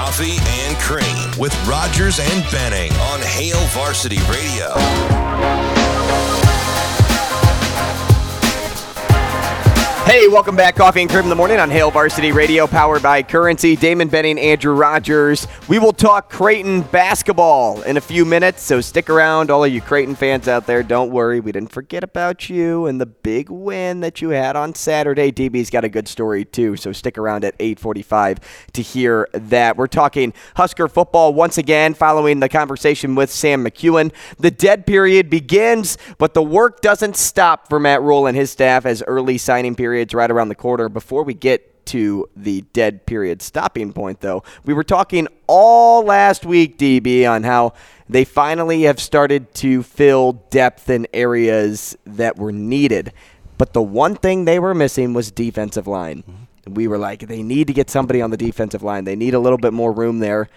Coffee and Cream with Rogers and Benning on Hail Varsity Radio. Welcome back. Coffee and Cream in the morning on Hail Varsity Radio, powered by Currency. Damon Benning, Andrew Rogers. We will talk Creighton basketball in a few minutes, so stick around. All of you Creighton fans out there, don't worry. We didn't forget about you and the big win that you had on Saturday. DB's got a good story too, so stick around at 8:45 to hear that. We're talking Husker football once again, following the conversation with Sam McKewon. The dead period begins, but the work doesn't stop for Matt Rhule and his staff as early signing period's right around the corner. Before we get to the dead period stopping point, though, we were talking all last week, DB, on how they finally have started to fill depth in areas that were needed. But the one thing they were missing was defensive line. Mm-hmm. We were like, they need to get somebody on the defensive line. They need a little bit more room there,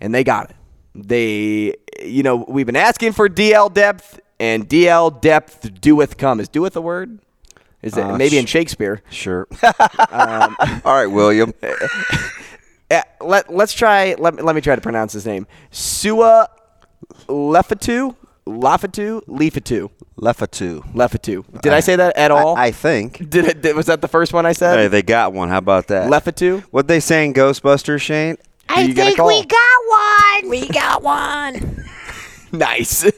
and they got it. They, you know, we've been asking for DL depth, and DL depth doeth come. Is doeth a word? Is it uh, maybe sh- in Shakespeare? Sure. um, All right, William. let Let's try. Let Let me try to pronounce his name. Sua Lefatu. Lafatu, Lefatu, Lefatu, Lefatu. Did I, I, say that at all? I, I think. Did it? Did, was that the first one I said? Hey, they got one. How about that? Lefatu. What they saying, Ghostbusters, Shane? I think we got one. We got one. nice. yeah.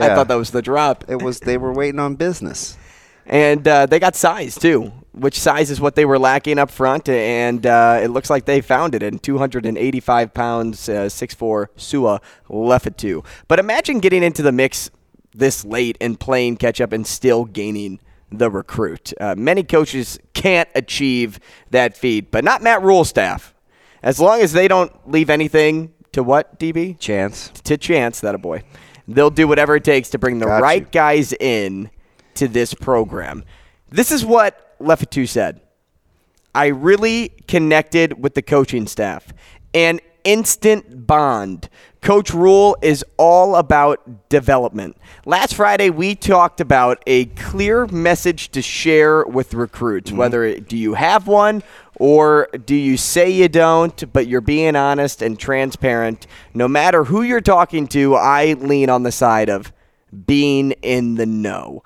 I thought that was the drop. It was. They were waiting on business and uh, they got size too, which size is what they were lacking up front, and uh, it looks like they found it in 285 pounds, uh, 6'4", Sua Lefatu. But imagine getting into the mix this late and playing catch up and still gaining the recruit. Uh, many coaches can't achieve that feat, but not Matt Rhule staff. As long as they don't leave anything to what, DB? Chance. To chance, that a boy. They'll do whatever it takes to bring the Got right you. guys in to this program. This is what Lefatu said. I really connected with the coaching staff. An instant bond. Coach Rhule is all about development. Last Friday, we talked about a clear message to share with recruits. Mm-hmm. Whether do you have one or do you say you don't, but you're being honest and transparent. No matter who you're talking to, I lean on the side of being in the know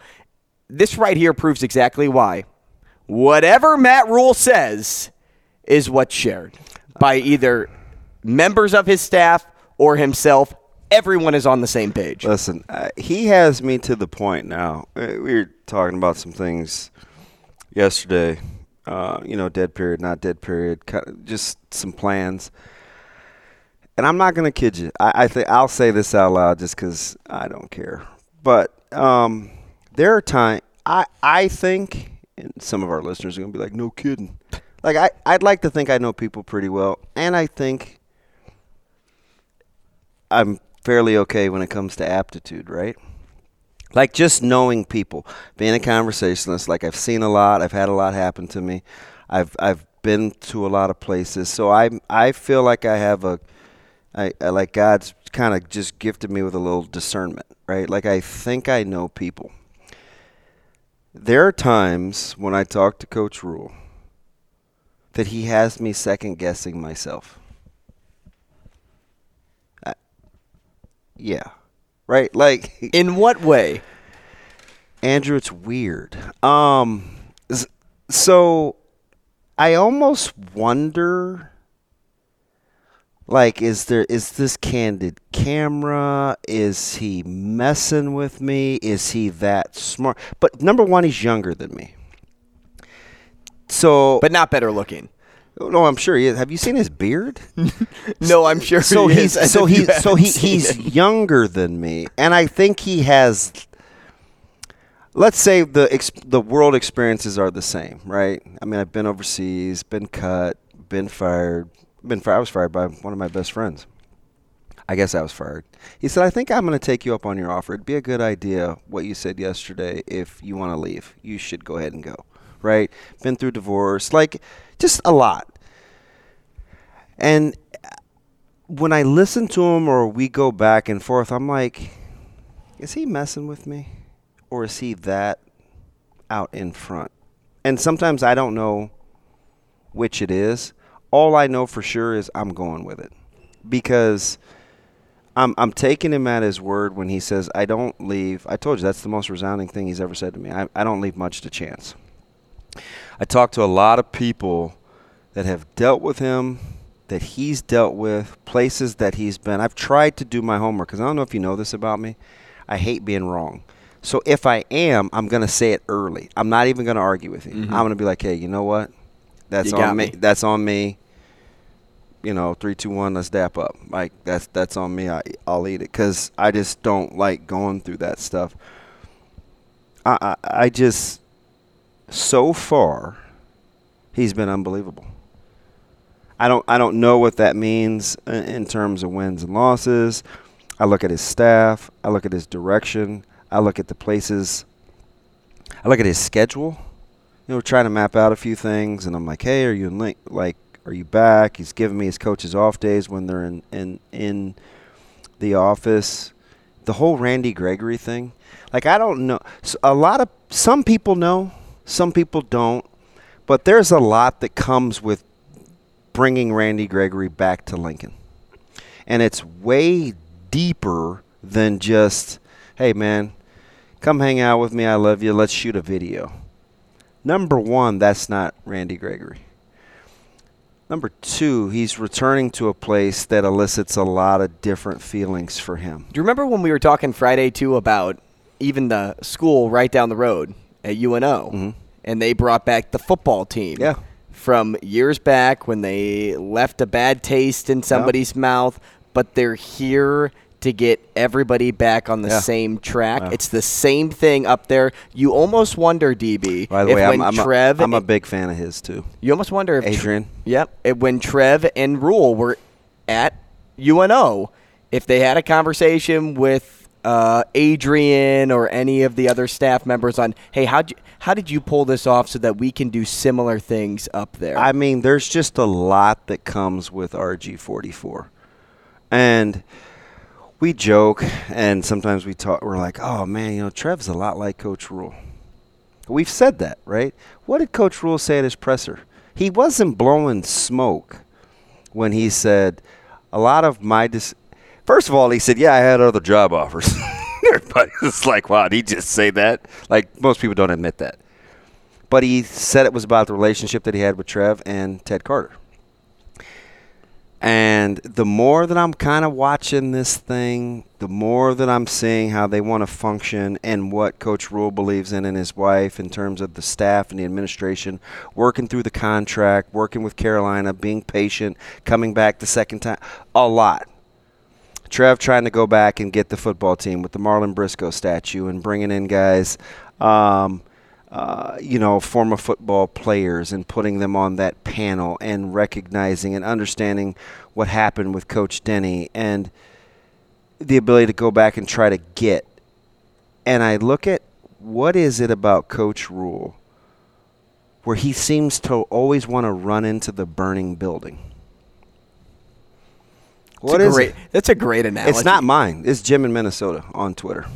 this right here proves exactly why. Whatever Matt Rhule says is what's shared by either members of his staff or himself. Everyone is on the same page. Listen, uh, he has me to the point now. Uh, we were talking about some things yesterday. Uh, you know, dead period, not dead period, just some plans. And I'm not going to kid you. I, I think I'll say this out loud just because I don't care. But um, there are times I I think, and some of our listeners are gonna be like, no kidding. Like I I'd like to think I know people pretty well, and I think I'm fairly okay when it comes to aptitude, right? Like just knowing people, being a conversationalist. Like I've seen a lot, I've had a lot happen to me. I've I've been to a lot of places, so I I feel like I have a I, I like God's kind of just gifted me with a little discernment, right? Like I think I know people. There are times when I talk to Coach Rhule that he has me second guessing myself. I, yeah. Right? Like in what way? Andrew, it's weird. Um so I almost wonder like is there is this candid camera? Is he messing with me? Is he that smart? But number one he's younger than me. So but not better looking. no i'm sure he is. Have you seen his beard? No i'm sure so he he's is, so he so he, he's it. younger than me. And i think he has let's say the ex- the world experiences are the same, right? I mean, I've been overseas, been cut, been fired, been fired. I was fired by one of my best friends. I guess I was fired. He said, "I think I'm going to take you up on your offer. It'd be a good idea what you said yesterday. If you want to leave, you should go ahead and go." Right? Been through divorce, like just a lot. And when I listen to him or we go back and forth, I'm like, is he messing with me? Or is he that out in front? And sometimes I don't know which it is. All I know for sure is I'm going with it. Because I'm I'm taking him at his word when he says I don't leave. I told you that's the most resounding thing he's ever said to me. I, I don't leave much to chance. I talk to a lot of people that have dealt with him that he's dealt with, places that he's been. I've tried to do my homework because I don't know if you know this about me. I hate being wrong. So if I am, I'm going to say it early. I'm not even going to argue with you. Mm-hmm. I'm going to be like, hey, you know what? That's on me. me. That's on me. You know, three, two, one. Let's dap up. Like that's that's on me. I I'll eat it because I just don't like going through that stuff. I, I I just so far, he's been unbelievable. I don't I don't know what that means in terms of wins and losses. I look at his staff. I look at his direction. I look at the places. I look at his schedule. You know, trying to map out a few things, and I'm like, hey, are you in link? Like, are you back? He's giving me his coaches off days when they're in in in the office. The whole Randy Gregory thing. Like, I don't know. A lot of some people know, some people don't, but there's a lot that comes with bringing Randy Gregory back to Lincoln. And it's way deeper than just, hey, man, come hang out with me. I love you. Let's shoot a video. Number one, that's not Randy Gregory. Number two, he's returning to a place that elicits a lot of different feelings for him. Do you remember when we were talking Friday, too, about even the school right down the road at UNO? Mm-hmm. And they brought back the football team. Yeah from years back when they left a bad taste in somebody's mouth, but they're here to get everybody back on the yeah. same track. Yeah. It's the same thing up there. You almost wonder, DB. By the way, I'm, I'm, Trev a, I'm a big fan of his too. You almost wonder if Adrian. yep. When Trev and Rhule were at UNO, if they had a conversation with uh, Adrian or any of the other staff members on, hey, how'd how did you pull this off so that we can do similar things up there? I mean, there's just a lot that comes with RG44. And we joke and sometimes we talk we're like, "Oh man, you know, Trev's a lot like Coach Rhule We've said that, right? What did Coach Rhule say at his presser? He wasn't blowing smoke when he said a lot of my dis- First of all, he said, "Yeah, I had other job offers." Everybody was like, wow, did he just say that? Like, most people don't admit that. But he said it was about the relationship that he had with Trev and Ted Carter. And the more that I'm kind of watching this thing, the more that I'm seeing how they want to function and what Coach Rhule believes in and his wife in terms of the staff and the administration, working through the contract, working with Carolina, being patient, coming back the second time, a lot. Trev trying to go back and get the football team with the Marlon Briscoe statue and bringing in guys, um, uh, you know, former football players and putting them on that panel and recognizing and understanding what happened with Coach Denny and the ability to go back and try to get. And I look at what is it about Coach Rhule where he seems to always want to run into the burning building what is great, it? That's a great analogy. It's not mine. It's Jim in Minnesota on Twitter.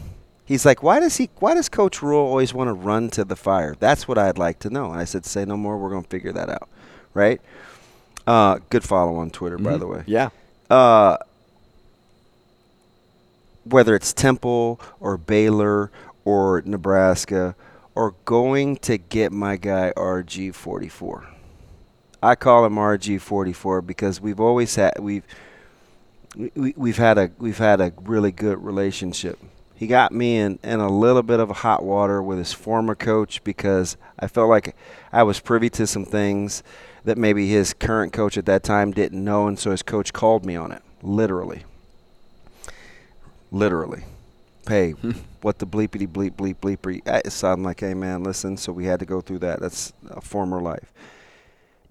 He's like, why does he? Why does Coach Rhule always want to run to the fire? That's what I'd like to know. And I said, say no more. We're going to figure that out, right? Uh, good follow on Twitter, mm-hmm. by the way. Yeah. Uh, whether it's Temple or Baylor or Nebraska or going to get my guy RG44. I call him RG44 because we've always had we've we, we've had a we've had a really good relationship. He got me in, in a little bit of a hot water with his former coach because I felt like I was privy to some things that maybe his current coach at that time didn't know, and so his coach called me on it, literally. Literally. hey, what the bleepity bleep bleep bleeper. I- So I'm like, hey man, listen. So we had to go through that. That's a former life.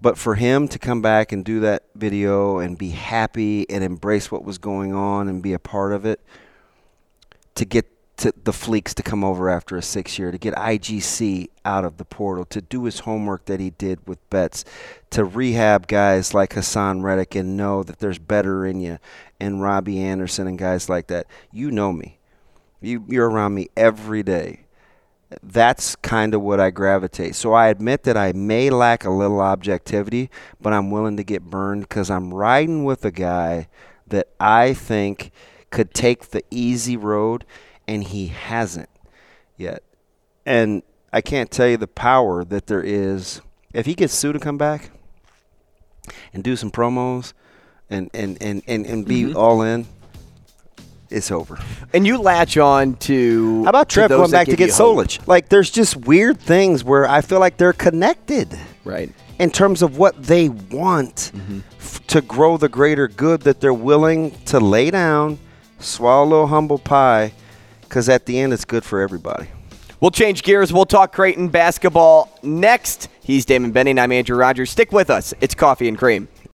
But for him to come back and do that video and be happy and embrace what was going on and be a part of it, to get to the Fleeks to come over after a six year, to get IGC out of the portal, to do his homework that he did with Betts, to rehab guys like Haason Reddick and know that there's better in you, and Robbie Anderson and guys like that. You know me. You, you're around me every day that's kind of what I gravitate. So I admit that I may lack a little objectivity, but I'm willing to get burned because I'm riding with a guy that I think could take the easy road, and he hasn't yet. And I can't tell you the power that there is. If he gets Suh to come back and do some promos and, and, and, and, and be mm-hmm. all in, it's over. And you latch on to. How about Trev going back to get. Solich? Like, there's just weird things where I feel like they're connected Right. in terms of what they want mm-hmm. f- to grow the greater good that they're willing to lay down, swallow humble pie, because at the end it's good for everybody. We'll change gears. We'll talk Creighton basketball next. He's Damon Benning. I'm Andrew Rogers. Stick with us. It's Coffee and Cream.